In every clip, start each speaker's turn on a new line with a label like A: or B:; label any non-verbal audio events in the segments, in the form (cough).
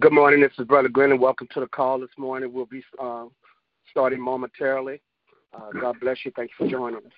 A: Good morning. This is Brother Glenn, and welcome to the call this morning. We'll be uh, starting momentarily. Uh, God bless you. Thank you for joining us.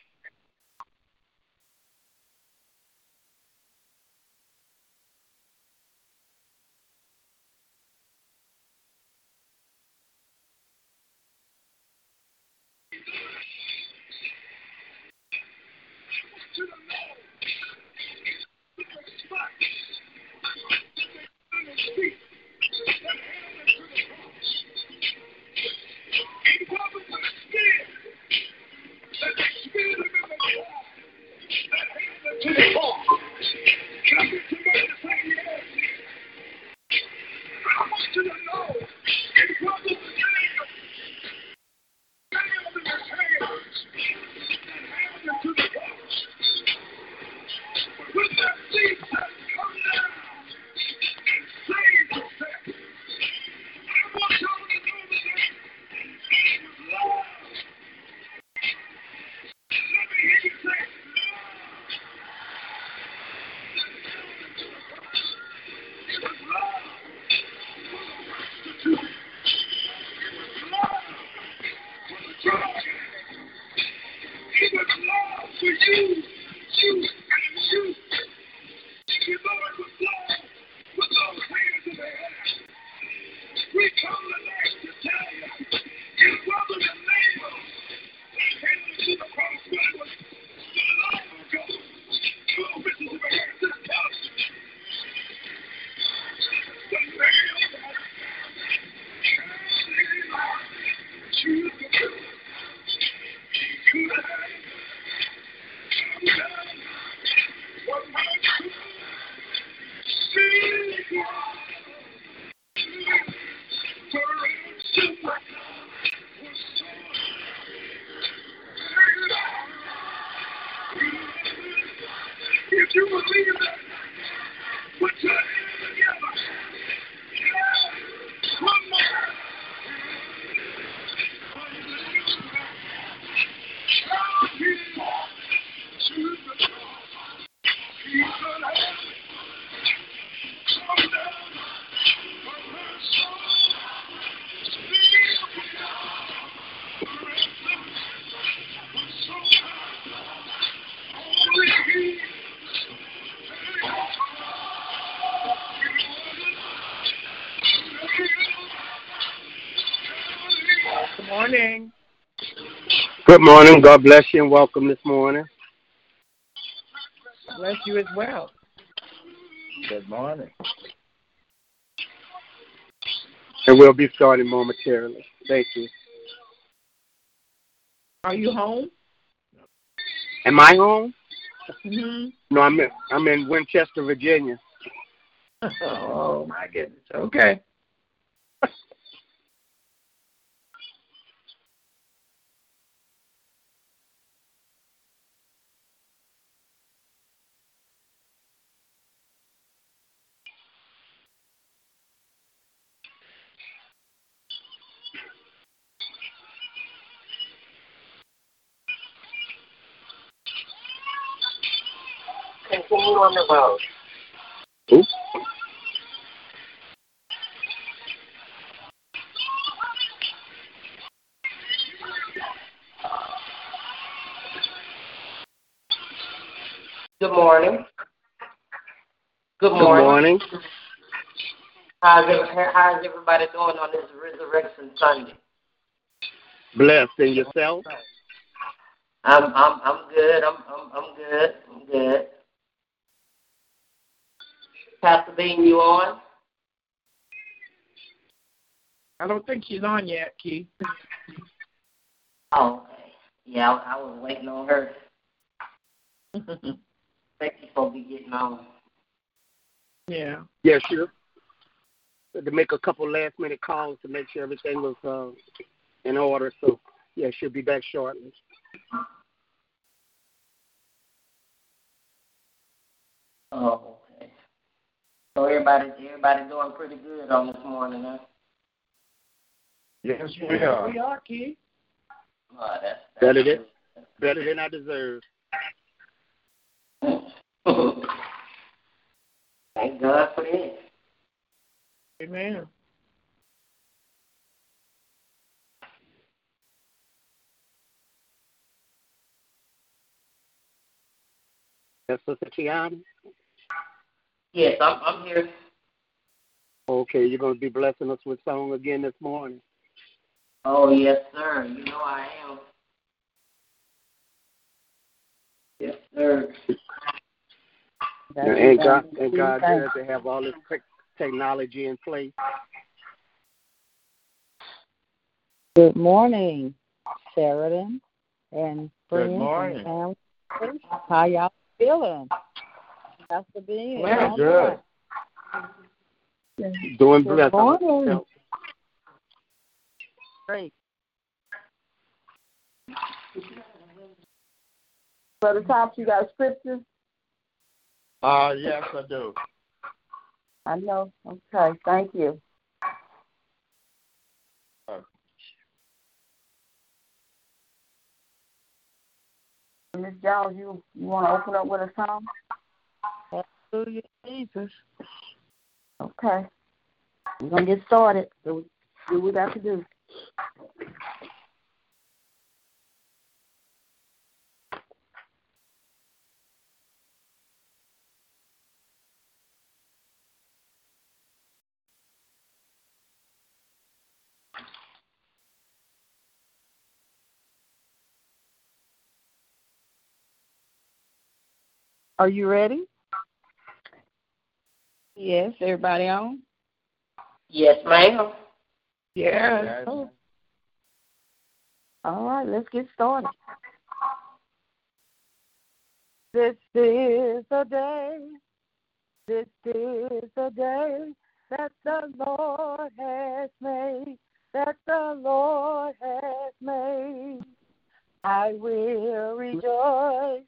B: Morning.
A: Good morning. God bless you and welcome this morning.
B: Bless you as well.
C: Good morning.
A: And we'll be starting momentarily. Thank you.
B: Are you home?
A: Am I home?
B: Mm-hmm.
A: No, I'm in, I'm in Winchester, Virginia. (laughs)
B: Oh my goodness. Okay.
D: Continue on the road.
A: Oops.
D: Good morning. Good
A: Good
D: morning.
A: morning.
D: How's, how's everybody doing on this Resurrection Sunday?
A: Blessed and yourself.
D: I'm I'm I'm good. I'm I'm I'm good. I'm good. Pastor Bean, you on?
B: I don't think she's on yet, Keith.
D: Oh, okay. Yeah, I, I was waiting on her. (laughs) Thank you for be getting on.
B: yeah.
A: Yes, sure. to make a couple last minute calls to make sure everything was uh, in order. So yeah, she'll be back shortly.
D: Oh, okay. So everybody, everybody doing pretty good on this morning, huh?
C: Yes, we are.
B: We are, Key.
D: Oh, that's, that's
A: Better than better than I deserve. (laughs)
D: Thank God for that.
B: Amen.
A: That's Sister Tiana.
D: Yes, I'm, I'm here.
A: Okay, you're gonna be blessing us with song again this morning.
D: Oh, yes, sir. You know I am. Yes, sir.
A: And, and God and God does to have all this technology in place.
E: Good morning, Sheridan and friends
C: Good morning.
E: and family. How y'all feeling? Pastor Bean.
B: Well,
C: good.
A: Doing
E: Good
A: blessed.
E: morning. Great. Brother Tops, you got scripture?
C: Uh, yes, I do.
E: I know. Okay, thank you. Miss Giles, you, you want to open up with a song? Hallelujah, Jesus. Okay. We're going to get started. So do what we got to do. Are you ready? Yes, everybody on?
D: Yes, ma'am.
B: Yes.
C: Yes.
E: Oh. All right, let's get started. This is the day, this is the day that the Lord has made, that the Lord has made. I will rejoice,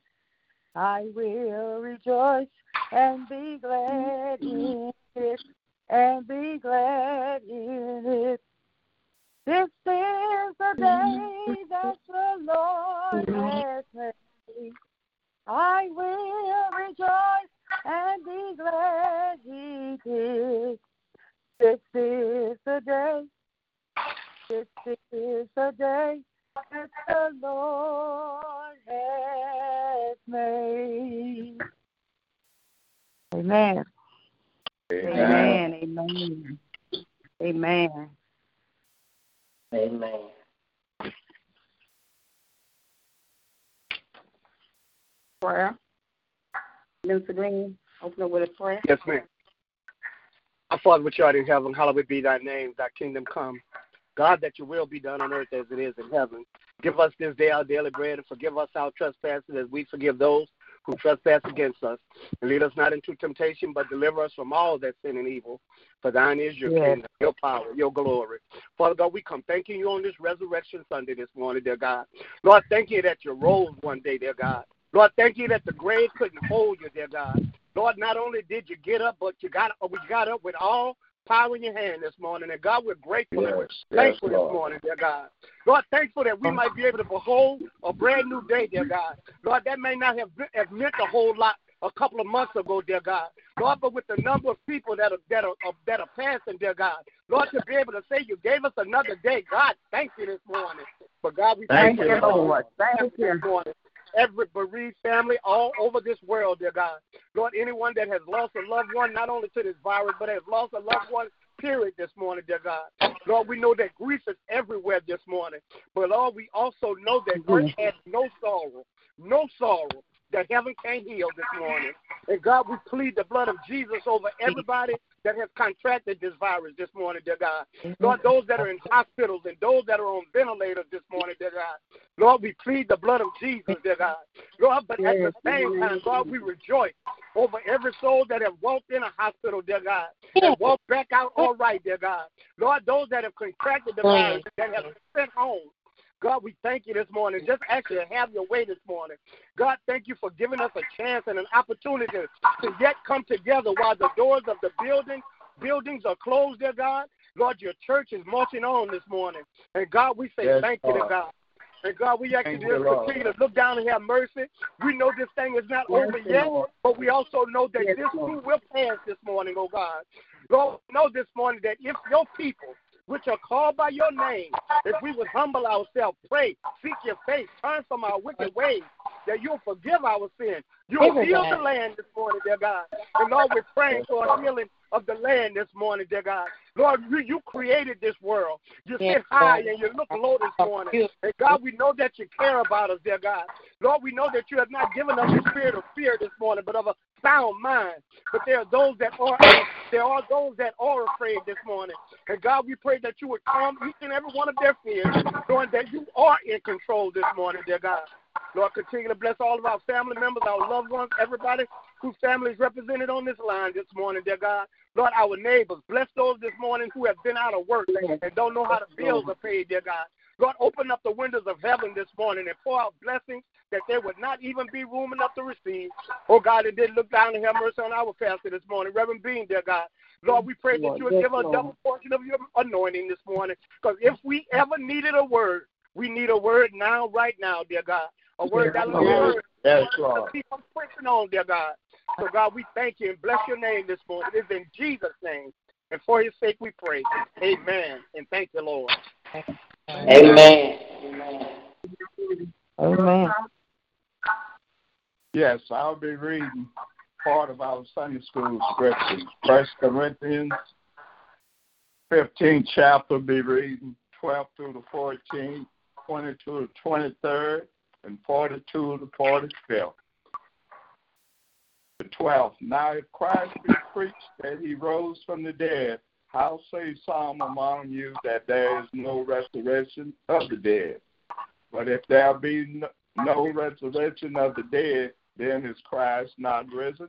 E: I will rejoice and be glad in it, and be glad in it. This is the day that the Lord has made. I will rejoice and be glad he did. This is the day, this is the day that the Lord has made. Amen.
C: Amen.
E: Amen. Amen. Amen.
D: Amen.
E: Prayer. Minister Green, open up with a prayer.
A: Yes, ma'am. Our Father which art in heaven, hallowed be thy name, thy kingdom come. God, that your will be done on earth as it is in heaven. Give us this day our daily bread and forgive us our trespasses as we forgive those who trespass against us. And lead us not into temptation, but deliver us from all that sin and evil. For thine is your
E: Yes.
A: kingdom, your power, your glory. Father God, we come thanking you on this Resurrection Sunday this morning, dear God. Lord, thank you that you rose one day, dear God. Lord, thank you that the grave couldn't hold you, dear God. Lord, not only did you get up, but you got we got up with all power in your hand this morning. And God, we're grateful and we're thankful
C: yes,
A: this morning, dear God. Lord, thankful that we might be able to behold a brand new day, dear God. Lord, that may not have, been- have meant a whole lot a couple of months ago, dear God. Lord, but with the number of people that are that are uh, that are passing, dear God. Lord, to be able to say you gave us another day, God, thank you this morning. But God, we
C: Thank
A: thank
C: you,
A: you,
E: Lord. Thank you.
A: this morning. Every bereaved family all over this world, dear God. Lord, anyone that has lost a loved one, not only to this virus, but has lost a loved one, period, this morning, dear God. Lord, we know that grief is everywhere this morning. But Lord, we also know that earth has no sorrow, no sorrow that heaven can't heal this morning. And God, we plead the blood of Jesus over everybody that has contracted this virus this morning, dear God. Lord, those that are in hospitals and those that are on ventilators this morning, dear God. Lord, we plead the blood of Jesus, dear God. Lord, but at the same time, God, we rejoice over every soul that have walked in a hospital, dear God, and walked back out all right, dear God. Lord, those that have contracted the virus, that have been sent home, God, we thank you this morning. Just actually have your way this morning. God, thank you for giving us a chance and an opportunity to yet come together while the doors of the building buildings are closed, dear God. Lord, your church is marching on this morning. And God, we say
C: Yes,
A: thank you,
C: to
A: God. And God, we ask you to
C: Lord.
A: continue to look down and have mercy. We know this thing is not
F: Yes,
A: over yet,
F: Lord.
A: but we also know that
F: Yes,
A: this
F: Lord.
A: too will pass this morning, oh God. Lord, we know this morning that if your people, which are called by your name, if we would humble ourselves, pray, seek your face, turn from our wicked ways, that you'll forgive our sin. You'll heal the land this morning, dear God. And Lord, we're praying for a healing of the land this morning, dear God. Lord, you, you created this world. You sit high and you look low this morning. And God, we know that you care about us, dear God. Lord, we know that you have not given us a spirit of fear this morning, but of a sound mind. But there are those that are there are those that are afraid this morning. And God, we pray that you would calm each and every one of their fears, knowing that you are in control this morning, dear God. Lord, continue to bless all of our family members, our loved ones, everybody whose family is represented on this line this morning, dear God. Lord, our neighbors, bless those this morning who have been out of work and don't know how the bills are paid, dear God. Lord, open up the windows of heaven this morning and pour out blessings that there would not even be room enough to receive. Oh, God, it did look down and have mercy on our pastor this morning, Reverend Bean, dear God. Lord, we pray that you would
F: yes,
A: give us
F: Lord.
A: double portion of your anointing this morning. Because if we ever needed a word, we need a word now, right now, dear God. A word that will
C: Yes,
A: word
C: yes,
A: to
C: Lord.
A: keep us pushing on, dear God. So, God, we thank you and bless your name this morning. It is in Jesus' name. And for his sake we pray. Amen. And thank you, Lord.
D: Amen. Amen.
B: Amen.
C: Yes, I'll be reading part of our Sunday school scriptures. First Corinthians, 15th chapter, be reading 12 through the 14th, 22 to 23rd, and 42 to 45th. The 12th. Now, if Christ be preached that he rose from the dead, how say some among you that there is no resurrection of the dead? But if there be no resurrection of the dead, then is Christ not risen?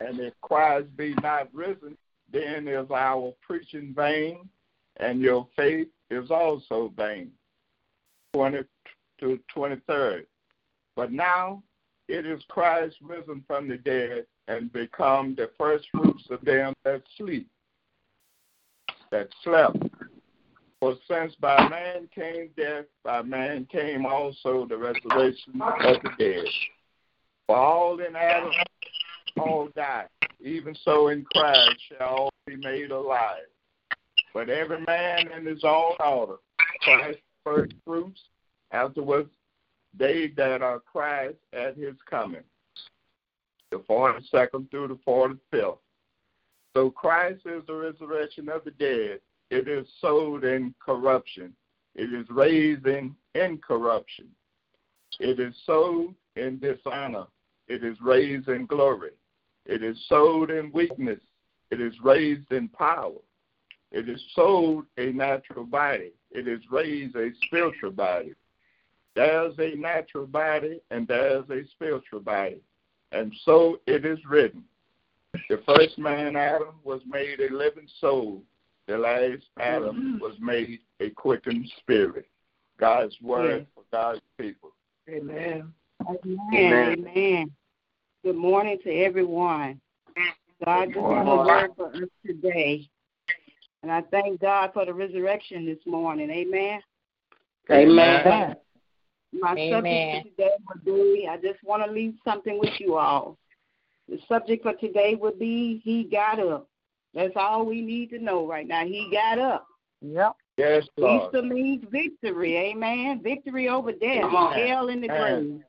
C: And if Christ be not risen, then is our preaching vain, and your faith is also vain. 20 to 23rd. But now it is Christ risen from the dead and become the first fruits of them that sleep, that slept. For since by man came death, by man came also the resurrection of the dead. For all in Adam, all die. Even so in Christ shall all be made alive. But every man in his own order. Christ first fruits, afterwards they that are Christ at his coming. The 42nd through the 45th. So Christ is the resurrection of the dead. It is sowed in corruption. It is raised in incorruption. It is sowed in dishonor. It is raised in glory. It is sowed in weakness. It is raised in power. It is sold a natural body. It is raised a spiritual body. There's a natural body and there's a spiritual body. And so it is written. The first man, Adam, was made a living soul. The last Adam mm-hmm. was made a quickened spirit. God's word for God's people.
B: Amen.
F: Amen. Amen. Good morning to everyone. God
C: Good
F: just
C: morning.
F: has a word for us today. And I thank God for the resurrection this morning. Amen.
D: Amen.
F: My
D: Amen.
F: subject for today would be I just want to leave something with you all. The subject for today would be He got up. That's all we need to know right now. He got up.
B: Yep.
C: Yes, Lord.
F: Easter means victory. Amen. Victory over death, hell, and the grave.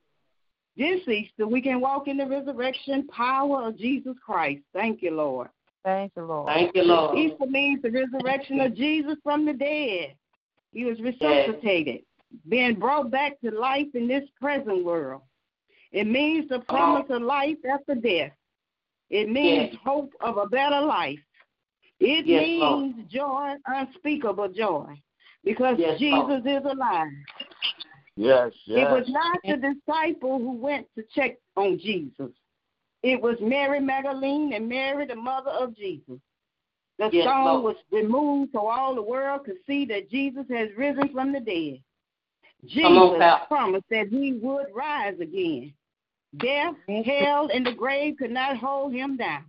F: This Easter, we can walk in the resurrection power of Jesus Christ. Thank you, Lord.
B: Thank you, Lord.
D: Thank you, Lord.
F: Easter means the resurrection of Jesus from the dead. He was resuscitated, being brought back to life in this present world. It means the promise of life after death. It means
D: Yes.
F: hope of a better life. It
D: Yes,
F: means
D: Lord.
F: joy, unspeakable joy, because
D: Yes,
F: Jesus
D: Lord.
F: is alive.
C: Yes,
F: It was not the disciple who went to check on Jesus. It was Mary Magdalene and Mary, the mother of Jesus. The
D: Yes,
F: stone
D: Lord.
F: was removed so all the world could see that Jesus has risen from the dead.
D: Come on,
F: Jesus promised that he would rise again. Death, hell, and the grave could not hold him down.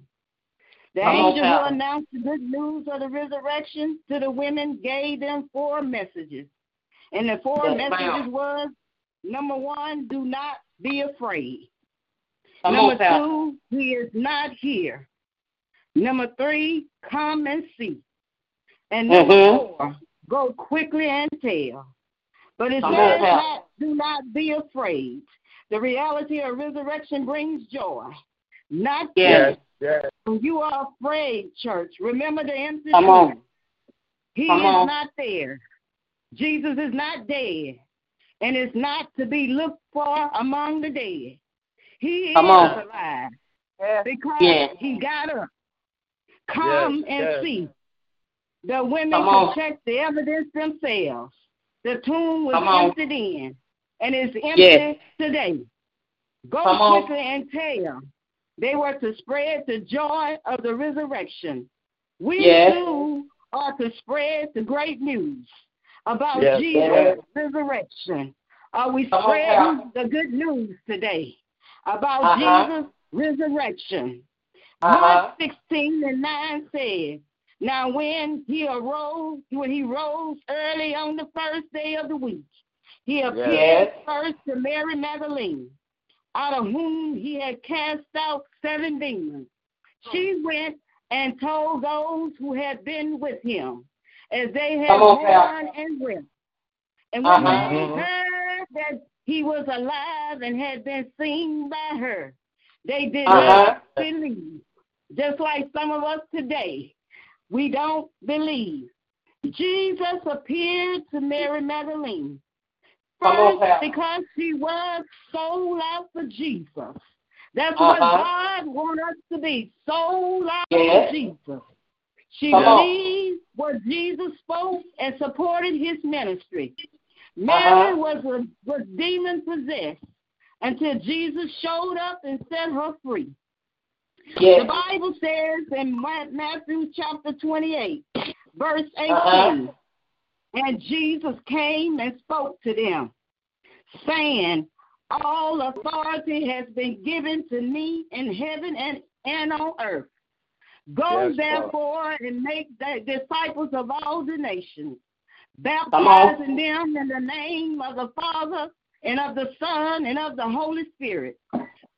F: The
D: Come
F: angel
D: Pal.
F: who announced the good news of the resurrection to the women gave them four messages. And the four
D: Yes,
F: messages
D: ma'am.
F: was number one, do not be afraid.
D: Come
F: Number
D: on, Pal.
F: two, he is not here. Number three, come and see. And number
D: Mhm.
F: four, go quickly and tell. But it
D: Come
F: says
D: on, Pal.
F: not, do not be afraid. The reality of resurrection brings joy. Not
D: Yes.
C: Yes,
F: when you are afraid, church. Remember the empty
D: Come
F: tomb.
D: on.
F: He
D: Come
F: is
D: on.
F: not there. Jesus is not dead and is not to be looked for among the dead. He
D: Come
F: is
D: on.
F: alive
B: Yes.
F: because
D: Yes.
F: he got up. Come
C: Yes,
F: and
C: yes.
F: see. The women
D: Come
F: could
D: on.
F: check the evidence themselves. The tomb was
D: Come on.
F: emptied in and is empty
D: Yes.
F: today. Go
D: Come on.
F: quickly and tell. They were to spread the joy of the resurrection. We
D: Yes.
F: too are to spread the great news about
C: Yes,
F: Jesus' resurrection. Are we spreading the good news today about
D: Uh-huh.
F: Jesus' resurrection?
D: Uh-huh.
F: Mark 16 and 9 says, Now when he arose, when he rose early on the first day of the week, he appeared
D: Yes.
F: first to Mary Magdalene, out of whom he had cast out seven demons. She went and told those who had been with him, as they had
D: Come on, Pal.
F: mourned and wept. And when
D: Uh-huh.
F: they heard that he was alive and had been seen by her, they did
D: Uh-huh.
F: not believe. Just like some of us today, we don't believe. Jesus appeared to Mary Magdalene. First, because she was sold out for Jesus. That's what
D: Uh-huh.
F: God wants us to be, sold out
D: Yes.
F: for Jesus. She believed what Jesus spoke and supported his ministry. Mary
D: Uh-huh.
F: was a, was demon possessed until Jesus showed up and set her free. The Bible says in Matthew chapter 28, verse 18,
D: Uh-huh.
F: and Jesus came and spoke to them, saying, All authority has been given to me in heaven and, and on earth. Go
C: Yes, Lord.
F: therefore and make the disciples of all the nations, baptizing them in the name of the Father and of the Son and of the Holy Spirit,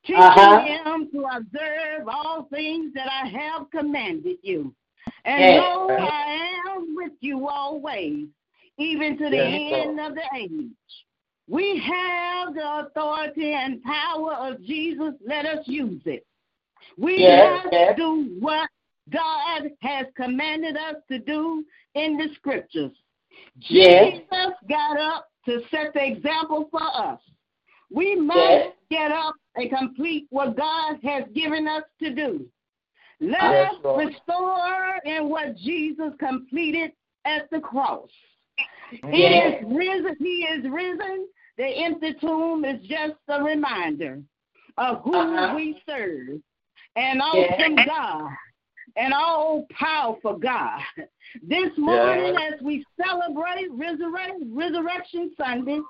F: teaching
D: Uh-huh.
F: them to observe all things that I have commanded you. And
D: Yes.
F: lo, I am with you always, even to the
C: Yes,
F: end of the age. We have the authority and power of Jesus. Let us use it. We
D: Yes,
F: must
D: yes.
F: do what God has commanded us to do in the scriptures.
D: Yes.
F: Jesus got up to set the example for us. We must get up and complete what God has given us to do. Let
C: Yes,
F: us
C: Lord.
F: restore in what Jesus completed at the cross. He is risen. He is risen. The empty tomb is just a reminder of who
D: Uh-huh.
F: we serve. An
D: Yes.
F: awesome God, and all powerful God. This morning,
C: Yes.
F: as we celebrate Resurrect, Resurrection Sunday,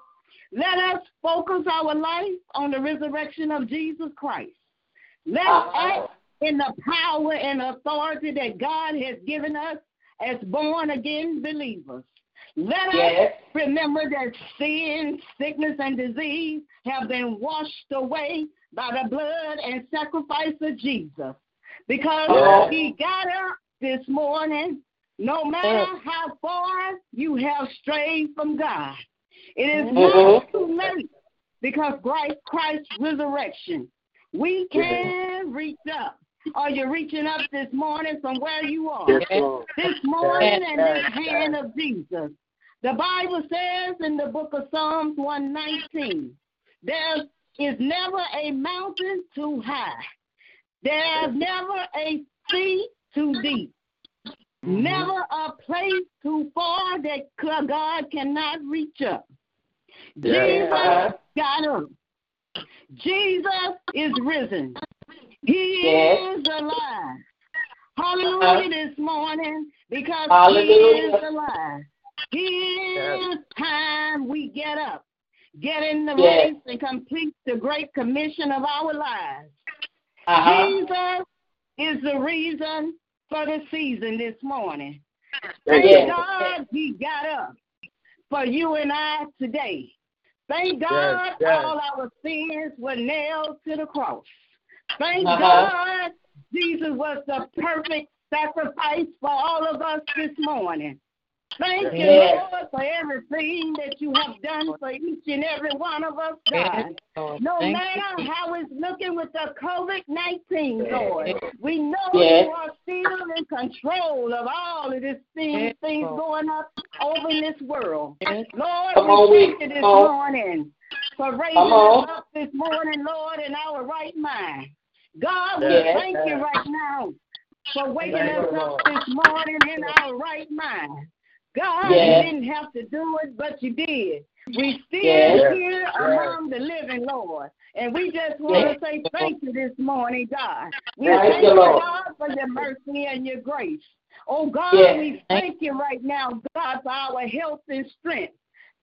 F: let us focus our life on the resurrection of Jesus Christ. Let's
D: Uh-huh.
F: act in the power and authority that God has given us as born again believers. Let
D: Yes.
F: us remember that sin, sickness, and disease have been washed away by the blood and sacrifice of Jesus. Because
D: Yes.
F: he got up this morning, no matter how far you have strayed from God. It is not
D: Mhm.
F: too late because Christ, Christ's resurrection. We can reach up. Are you reaching up this morning from where you are? This morning and this hand of Jesus. The Bible says in the book of Psalms 119, there is never a mountain too high There's never a sea too deep. Never a place too far that God cannot reach up. Jesus got up. Jesus is risen. He
D: Yes.
F: is alive. Hallelujah uh-huh. this morning because
D: Hallelujah.
F: he is alive. He is time we get up, get in the
D: Yes.
F: race, and complete the great commission of our lives.
D: Uh-huh.
F: Jesus is the reason for the season this morning.
D: Yes.
F: Thank God he got up for you and I today. Thank God
A: yes.
F: all our sins were nailed to the cross. Thank
D: Uh-huh.
F: God Jesus was the perfect sacrifice for all of us this morning. Thank you. Lord, for everything that you have done for each and every one of us, God. No matter how it's looking with the COVID 19, Lord, we know
D: Yes.
F: you are still in control of all of these things, things going up over in this world. Lord, we thank you this morning for raising us up this morning, Lord, in our right mind. God, we thank you right now for waking us up this morning in our right mind. God,
D: Yes.
F: you didn't have to do it, but you did. We still
D: Yes.
F: here
A: Yes.
F: among the living, Lord. And we just want to say thank you this morning, God. We
D: Thank
F: thank
D: you,
F: you,
D: Lord.
F: God, for your mercy and your grace. Oh, God,
D: Yes.
F: we thank you right now, God, for our health and strength.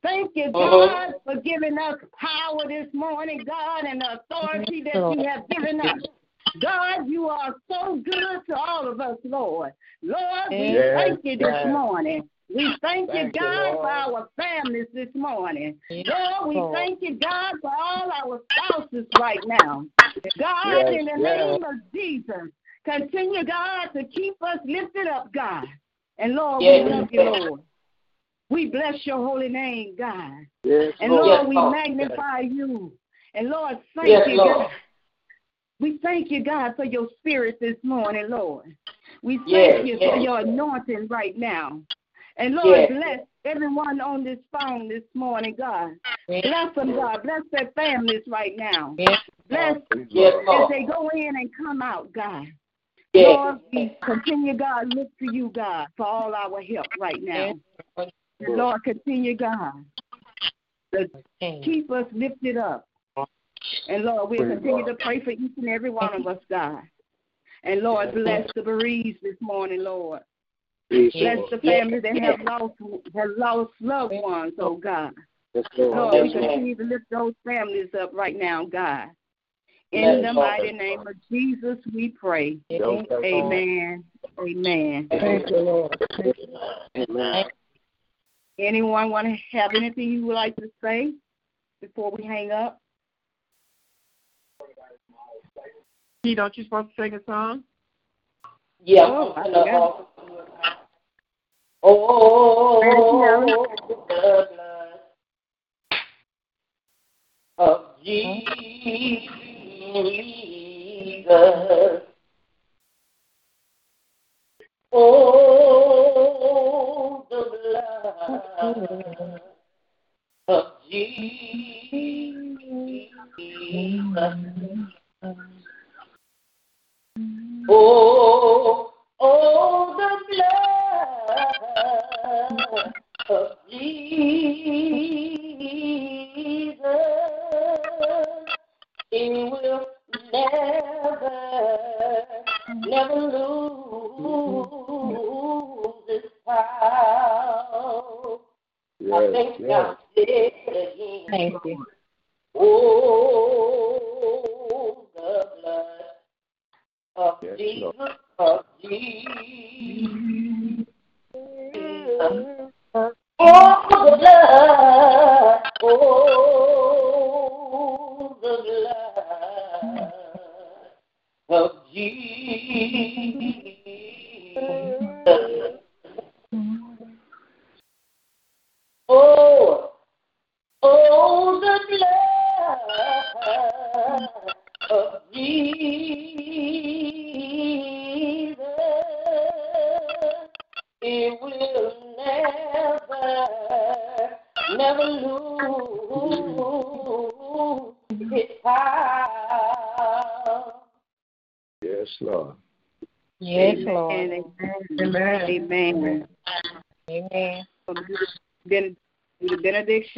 F: Thank you,
D: Uh-huh.
F: God, for giving us power this morning, God, and the authority that you have given us. God, you are so good to all of us, Lord. Lord, we
A: Yes,
F: thank you this
A: yes.
F: morning. We thank you,
A: Thank you,
F: God,
A: Lord.
F: for our families this morning. Lord, we
B: Lord.
F: thank you, God, for all our spouses right now. God,
A: Yes,
F: in the
A: yes.
F: name of Jesus, continue, God, to keep us lifted up, God. And Lord,
D: Yes.
F: we love you, Lord. We bless your holy name, God.
A: Yes,
F: And
A: Lord.
F: Lord, we
D: Lord.
F: magnify you. And Lord, thank
D: Yes,
F: you,
D: Lord.
F: God. We thank you, God, for your spirit this morning, Lord. We thank
D: Yes,
F: you for your anointing right now. And Lord,
D: Yes.
F: bless everyone on this phone this morning, God. Bless them, God. Bless their families right now. Bless
D: Yes,
F: as they go in and come out, God.
D: Yes.
F: Lord, we continue, God, look to you, God, for all our help right now. And Lord, continue, God, to keep us lifted up. And Lord, we'll continue to pray for each and every one of us, God. And Lord, bless the bereaved this morning, Lord. Bless the families that have lost have lost loved ones, oh God.
A: Yes, Lord.
F: Lord, we
D: Yes, Lord.
F: continue to lift those families up right now, God.
D: Yes,
F: In the
D: Lord.
F: mighty name of Jesus, we pray.
A: Yes, Lord.
F: Amen. Amen.
A: Thank you, Lord. Amen.
F: Anyone want to have anything you would like to say before we hang up?
B: Key, don't you supposed to sing a song?
D: Yeah.
F: Oh, I
D: I'm gonna-
F: forgot.
D: Oh, the blood of Jesus. Oh, the blood of Jesus. Oh,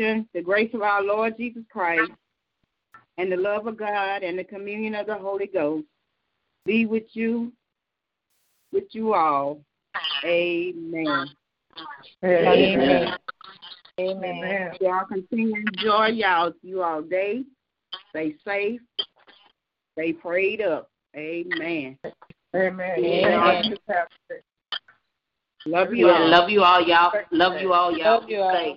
F: benediction, the grace of our Lord Jesus Christ, and the love of God and the communion of the Holy Ghost be with you, with you all. Amen.
D: Amen. Amen.
F: Y'all continue to enjoy y'all you all day. Stay safe. Stay prayed up. Amen.
B: Amen.
D: Amen.
F: Love you
D: Yeah,
F: all.
D: love you all, y'all. Love you all, y'all.
B: Love you all.